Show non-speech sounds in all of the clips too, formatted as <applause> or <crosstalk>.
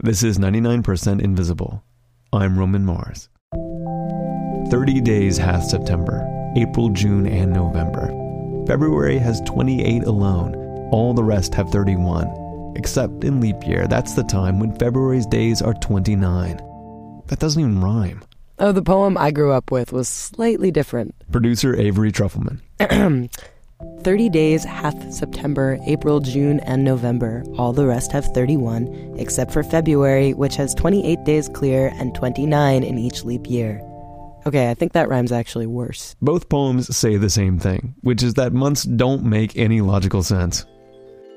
This is 99% Invisible. I'm Roman Mars. 30 days has September, April, June, and November. February has 28 alone. All the rest have 31. Except in leap year, that's the time when February's days are 29. That doesn't even rhyme. Oh, the poem I grew up with was slightly different. Producer Avery Trufelman. <clears throat> 30 days hath September, April, June, and November. All the rest have 31, except for February, which has 28 days clear and 29 in each leap year. Okay, I think that rhyme's actually worse. Both poems say the same thing, which is that months don't make any logical sense.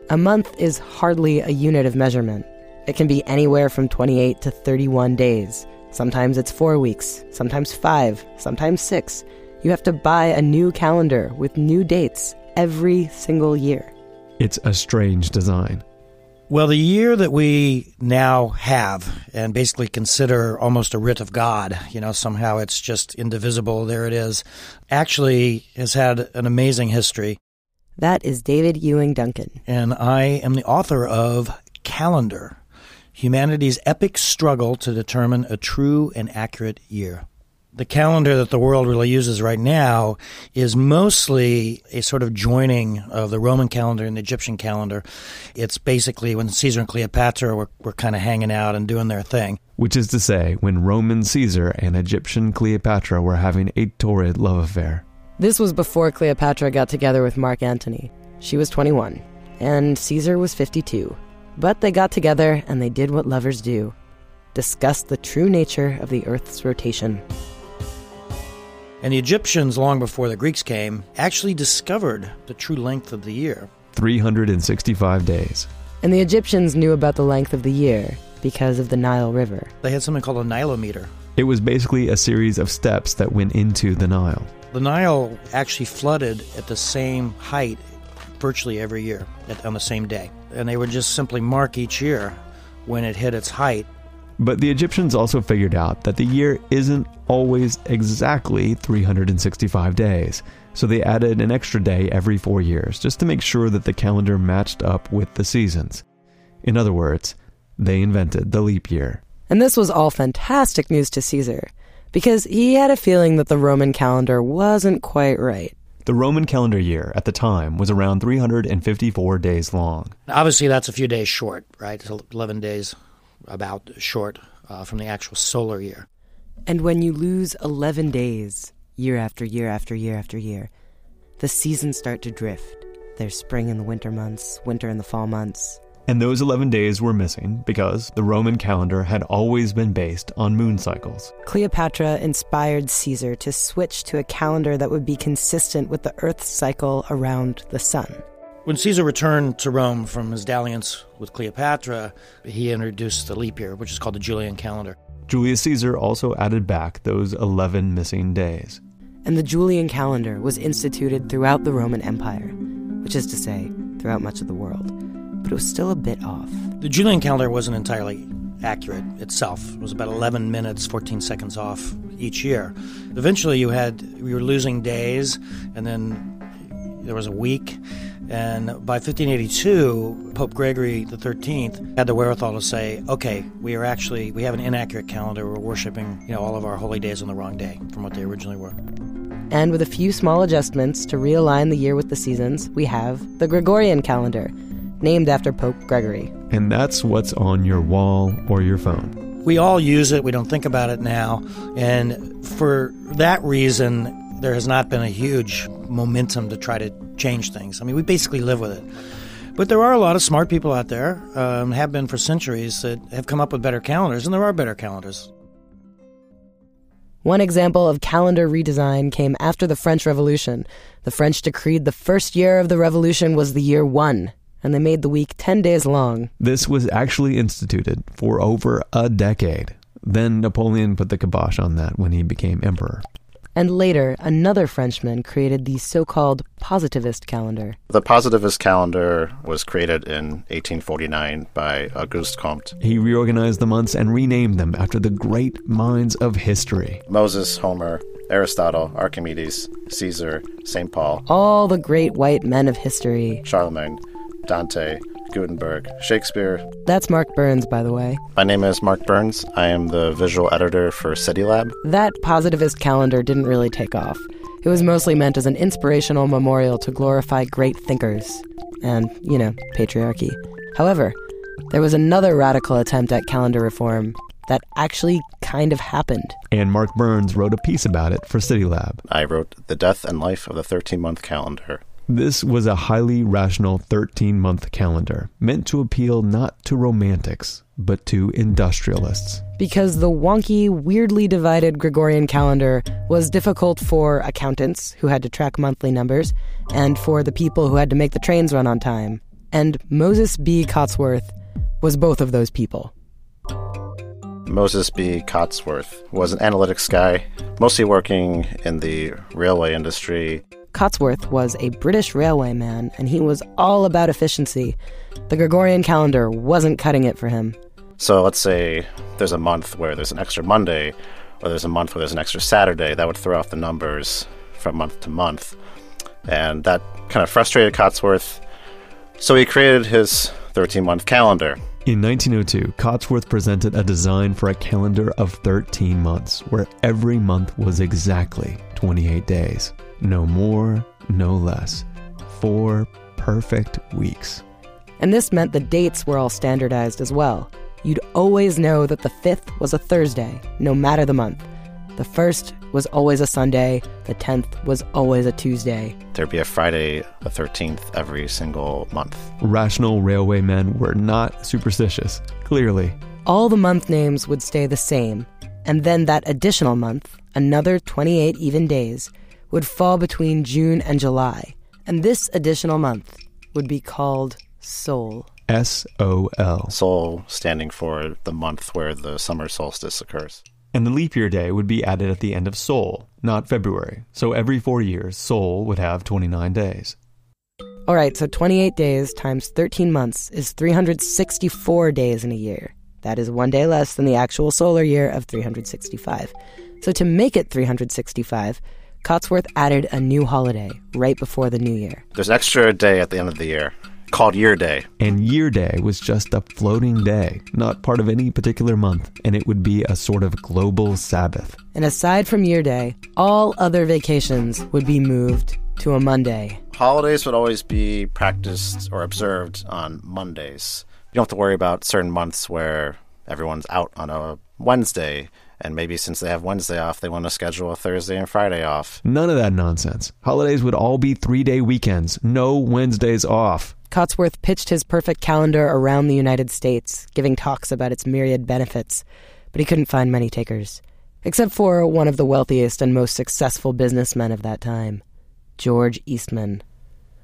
A month is hardly a unit of measurement. It can be anywhere from 28 to 31 days. Sometimes it's four weeks, sometimes five, sometimes six. You have to buy a new calendar with new dates every single year. It's a strange design. Well, the year that we now have and basically consider almost a writ of God, you know, somehow it's just indivisible, there it is, actually has had an amazing history. That is David Ewing Duncan. And I am the author of Calendar Humanity's Epic Struggle to Determine a True and Accurate Year the calendar that the world really uses right now is mostly a sort of joining of the Roman calendar and the Egyptian calendar. It's basically when Caesar and Cleopatra were, were kind of hanging out and doing their thing. Which is to say, when Roman Caesar and Egyptian Cleopatra were having a torrid love affair. This was before Cleopatra got together with Mark Antony. She was 21, and Caesar was 52. But they got together and they did what lovers do discuss the true nature of the Earth's rotation. And the Egyptians, long before the Greeks came, actually discovered the true length of the year 365 days. And the Egyptians knew about the length of the year because of the Nile River. They had something called a Nilometer. It was basically a series of steps that went into the Nile. The Nile actually flooded at the same height virtually every year at, on the same day. And they would just simply mark each year when it hit its height but the Egyptians also figured out that the year isn't always exactly 365 days. So they added an extra day every four years just to make sure that the calendar matched up with the seasons. In other words, they invented the leap year. And this was all fantastic news to Caesar because he had a feeling that the Roman calendar wasn't quite right. The Roman calendar year at the time was around 354 days long. Obviously, that's a few days short, right? It's 11 days about short uh, from the actual solar year. And when you lose 11 days, year after year after year after year, the seasons start to drift. There's spring in the winter months, winter in the fall months. And those 11 days were missing because the Roman calendar had always been based on moon cycles. Cleopatra inspired Caesar to switch to a calendar that would be consistent with the Earth's cycle around the sun. When Caesar returned to Rome from his dalliance with Cleopatra, he introduced the leap year, which is called the Julian calendar. Julius Caesar also added back those 11 missing days. And the Julian calendar was instituted throughout the Roman Empire, which is to say, throughout much of the world. But it was still a bit off. The Julian calendar wasn't entirely accurate itself. It was about 11 minutes, 14 seconds off each year. Eventually, you had you were losing days, and then there was a week, and by 1582, Pope Gregory XIII had the wherewithal to say, okay, we are actually, we have an inaccurate calendar. We're worshiping, you know, all of our holy days on the wrong day from what they originally were. And with a few small adjustments to realign the year with the seasons, we have the Gregorian calendar, named after Pope Gregory. And that's what's on your wall or your phone. We all use it. We don't think about it now. And for that reason, there has not been a huge momentum to try to change things. I mean, we basically live with it. But there are a lot of smart people out there, um, have been for centuries, that have come up with better calendars, and there are better calendars. One example of calendar redesign came after the French Revolution. The French decreed the first year of the revolution was the year one, and they made the week 10 days long. This was actually instituted for over a decade. Then Napoleon put the kibosh on that when he became emperor. And later, another Frenchman created the so called positivist calendar. The positivist calendar was created in 1849 by Auguste Comte. He reorganized the months and renamed them after the great minds of history Moses, Homer, Aristotle, Archimedes, Caesar, St. Paul. All the great white men of history. Charlemagne, Dante, Gutenberg, Shakespeare. That's Mark Byrnes, by the way. My name is Mark Byrnes. I am the visual editor for CityLab. That positivist calendar didn't really take off. It was mostly meant as an inspirational memorial to glorify great thinkers and, you know, patriarchy. However, there was another radical attempt at calendar reform that actually kind of happened. And Mark Byrnes wrote a piece about it for CityLab. I wrote The Death and Life of the 13 Month Calendar. This was a highly rational 13 month calendar meant to appeal not to romantics, but to industrialists. Because the wonky, weirdly divided Gregorian calendar was difficult for accountants who had to track monthly numbers, and for the people who had to make the trains run on time. And Moses B. Cotsworth was both of those people. Moses B. Cotsworth was an analytics guy, mostly working in the railway industry. Cotsworth was a British railway man, and he was all about efficiency. The Gregorian calendar wasn't cutting it for him. So let's say there's a month where there's an extra Monday, or there's a month where there's an extra Saturday. That would throw off the numbers from month to month. And that kind of frustrated Cotsworth. So he created his 13 month calendar. In 1902, Cotsworth presented a design for a calendar of 13 months, where every month was exactly 28 days. No more, no less. Four perfect weeks. And this meant the dates were all standardized as well. You'd always know that the 5th was a Thursday, no matter the month. The 1st was always a Sunday, the 10th was always a Tuesday. There'd be a Friday the 13th every single month. Rational railway men were not superstitious, clearly. All the month names would stay the same, and then that additional month, another 28 even days, would fall between June and July. And this additional month would be called Sol. S O L. Sol standing for the month where the summer solstice occurs. And the leap year day would be added at the end of Sol, not February. So every four years, Sol would have 29 days. All right, so 28 days times 13 months is 364 days in a year. That is one day less than the actual solar year of 365. So to make it 365, Cotsworth added a new holiday right before the new year. There's an extra day at the end of the year called Year Day. And Year Day was just a floating day, not part of any particular month, and it would be a sort of global Sabbath. And aside from Year Day, all other vacations would be moved to a Monday. Holidays would always be practiced or observed on Mondays. You don't have to worry about certain months where everyone's out on a Wednesday and maybe since they have Wednesday off, they want to schedule a Thursday and Friday off. None of that nonsense. Holidays would all be three day weekends, no Wednesdays off. Cotsworth pitched his perfect calendar around the United States, giving talks about its myriad benefits, but he couldn't find many takers, except for one of the wealthiest and most successful businessmen of that time, George Eastman.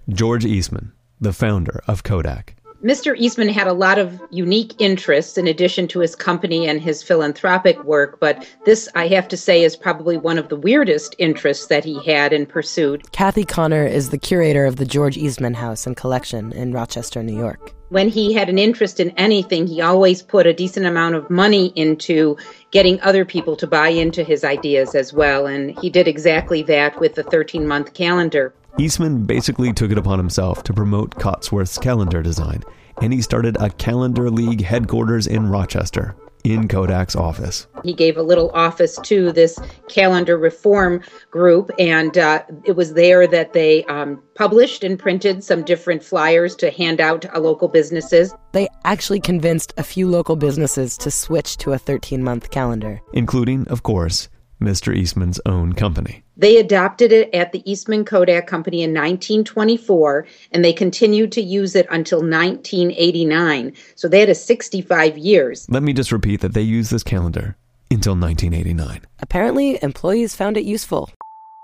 George Eastman, the founder of Kodak. Mr. Eastman had a lot of unique interests in addition to his company and his philanthropic work, but this, I have to say, is probably one of the weirdest interests that he had and pursued. Kathy Connor is the curator of the George Eastman House and Collection in Rochester, New York. When he had an interest in anything, he always put a decent amount of money into getting other people to buy into his ideas as well, and he did exactly that with the 13 month calendar. Eastman basically took it upon himself to promote Cotsworth's calendar design, and he started a Calendar League headquarters in Rochester, in Kodak's office. He gave a little office to this calendar reform group, and uh, it was there that they um, published and printed some different flyers to hand out to local businesses. They actually convinced a few local businesses to switch to a 13 month calendar, including, of course, Mr. Eastman's own company. They adopted it at the Eastman Kodak Company in 1924, and they continued to use it until 1989. So they had a 65 years. Let me just repeat that they used this calendar until 1989. Apparently, employees found it useful.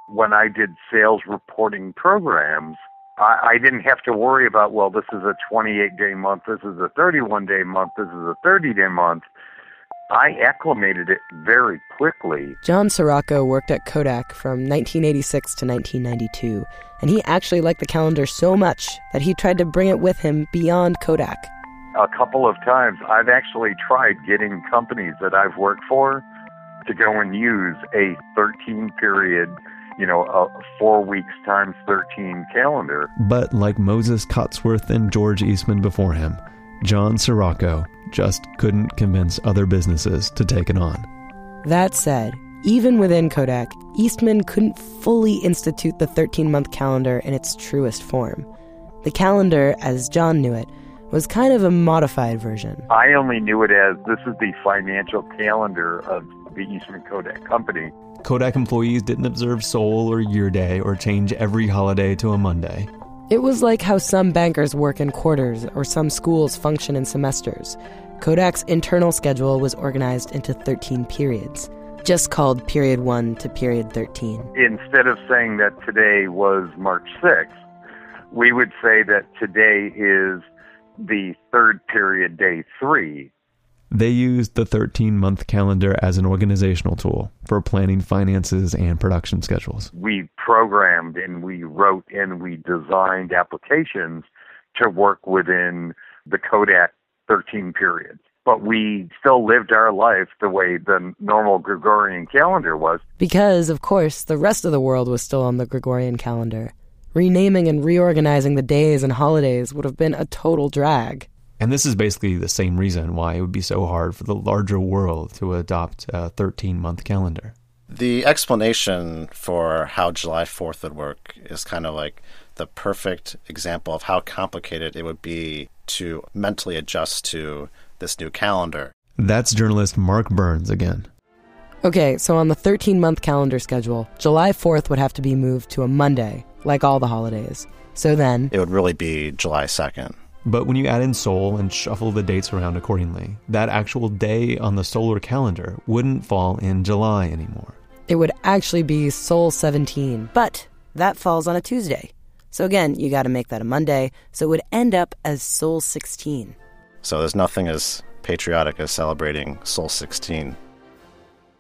When I did sales reporting programs, I, I didn't have to worry about, well, this is a 28 day month, this is a 31 day month, this is a 30 day month. I acclimated it very quickly. John Sirocco worked at Kodak from 1986 to 1992, and he actually liked the calendar so much that he tried to bring it with him beyond Kodak. A couple of times, I've actually tried getting companies that I've worked for to go and use a 13 period you know, a four weeks times 13 calendar. But like Moses Cotsworth and George Eastman before him, John Sirocco just couldn't convince other businesses to take it on. That said, even within Kodak, Eastman couldn't fully institute the 13 month calendar in its truest form. The calendar, as John knew it, was kind of a modified version. I only knew it as this is the financial calendar of the Eastman Kodak Company. Kodak employees didn't observe Sol or Year Day or change every holiday to a Monday. It was like how some bankers work in quarters or some schools function in semesters. Kodak's internal schedule was organized into 13 periods, just called Period 1 to Period 13. Instead of saying that today was March 6th, we would say that today is the third period, day three. They used the 13 month calendar as an organizational tool for planning finances and production schedules. We programmed and we wrote and we designed applications to work within the Kodak 13 periods. But we still lived our life the way the normal Gregorian calendar was. Because, of course, the rest of the world was still on the Gregorian calendar. Renaming and reorganizing the days and holidays would have been a total drag. And this is basically the same reason why it would be so hard for the larger world to adopt a 13 month calendar. The explanation for how July 4th would work is kind of like the perfect example of how complicated it would be to mentally adjust to this new calendar. That's journalist Mark Byrnes again. Okay, so on the 13 month calendar schedule, July 4th would have to be moved to a Monday, like all the holidays. So then, It would really be July 2nd. But when you add in Sol and shuffle the dates around accordingly, that actual day on the solar calendar wouldn't fall in July anymore. it would actually be Sol 17, but that falls on a Tuesday. So again, you gotta make that a Monday, so it would end up as Sol 16. So there's nothing as patriotic as celebrating Sol 16.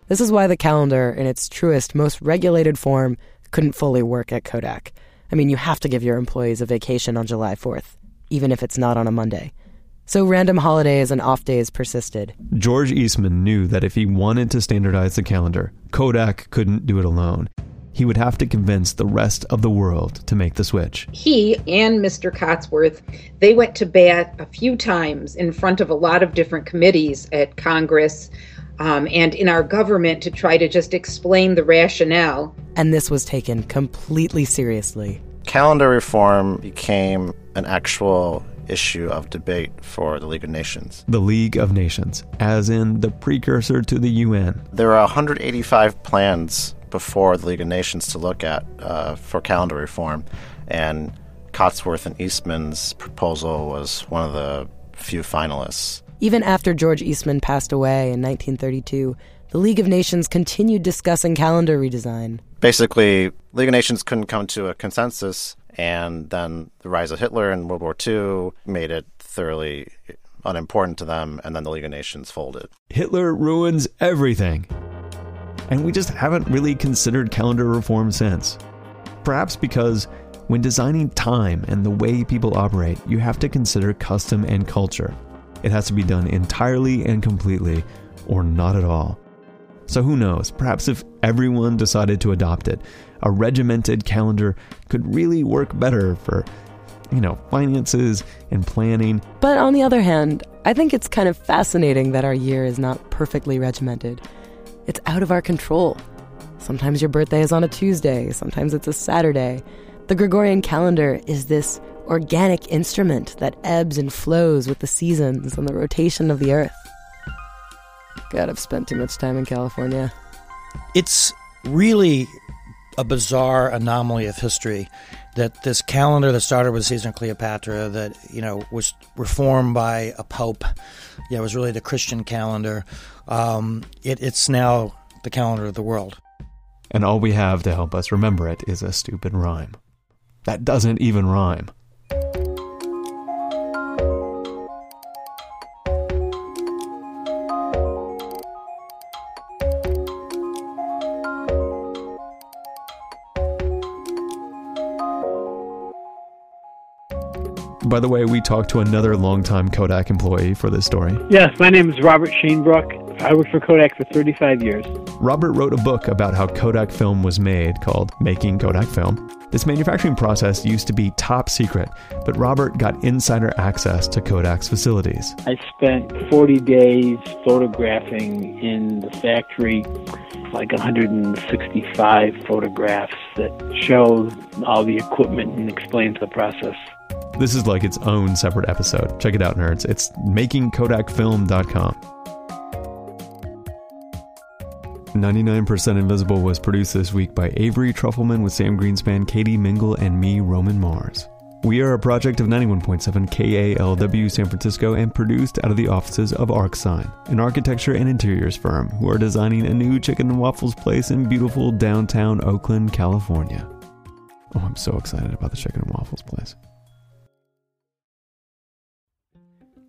This is why the calendar, in its truest, most regulated form, couldn't fully work at Kodak. I mean, you have to give your employees a vacation on July 4th, even if it's not on a Monday. So random holidays and off days persisted. George Eastman knew that if he wanted to standardize the calendar, Kodak couldn't do it alone. He would have to convince the rest of the world to make the switch. he and Mr. Cotsworth, they went to bat a few times in front of a lot of different committees at Congress um, and in our government to try to just explain the rationale. And this was taken completely seriously. Calendar reform became an actual issue of debate for the League of Nations. The League of Nations, as in the precursor to the UN. There are 185 plans before the League of Nations to look at uh, for calendar reform, and Cotsworth and Eastman's proposal was one of the few finalists. Even after George Eastman passed away in 1932, the League of Nations continued discussing calendar redesign. Basically, League of Nations couldn't come to a consensus, and then the rise of Hitler in World War II made it thoroughly unimportant to them, and then the League of Nations folded. Hitler ruins everything. And we just haven't really considered calendar reform since. Perhaps because when designing time and the way people operate, you have to consider custom and culture. It has to be done entirely and completely, or not at all. So who knows, perhaps if everyone decided to adopt it, a regimented calendar could really work better for, you know, finances and planning. But on the other hand, I think it's kind of fascinating that our year is not perfectly regimented. It's out of our control. Sometimes your birthday is on a Tuesday, sometimes it's a Saturday. The Gregorian calendar is this organic instrument that ebbs and flows with the seasons and the rotation of the earth. God, I've spent too much time in California. It's really a bizarre anomaly of history that this calendar that started with Caesar and Cleopatra, that you know was reformed by a pope, yeah, it was really the Christian calendar. Um, it, it's now the calendar of the world. And all we have to help us remember it is a stupid rhyme. That doesn't even rhyme. By the way, we talked to another longtime Kodak employee for this story. Yes, my name is Robert Shanebrook. I worked for Kodak for 35 years. Robert wrote a book about how Kodak film was made called Making Kodak Film. This manufacturing process used to be top secret, but Robert got insider access to Kodak's facilities. I spent 40 days photographing in the factory, like 165 photographs that show all the equipment and explains the process. This is like its own separate episode. Check it out, nerds. It's makingkodakfilm.com. 99% Invisible was produced this week by Avery Trufelman with Sam Greenspan, Katie Mingle, and me, Roman Mars. We are a project of 91.7 KALW San Francisco and produced out of the offices of Arcsine, an architecture and interiors firm who are designing a new chicken and waffles place in beautiful downtown Oakland, California. Oh, I'm so excited about the chicken and waffles place.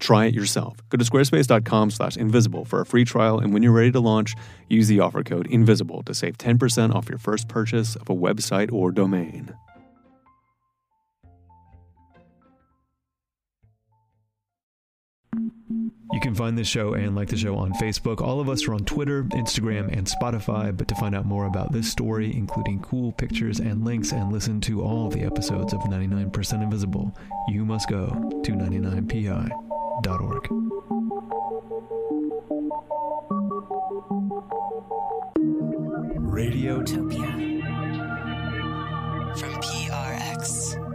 Try it yourself. Go to squarespace.com slash invisible for a free trial, and when you're ready to launch, use the offer code INVISIBLE to save 10% off your first purchase of a website or domain. You can find this show and like the show on Facebook. All of us are on Twitter, Instagram, and Spotify. But to find out more about this story, including cool pictures and links, and listen to all the episodes of 99% Invisible, you must go to www.ccc.org. Radiotopia from PRX.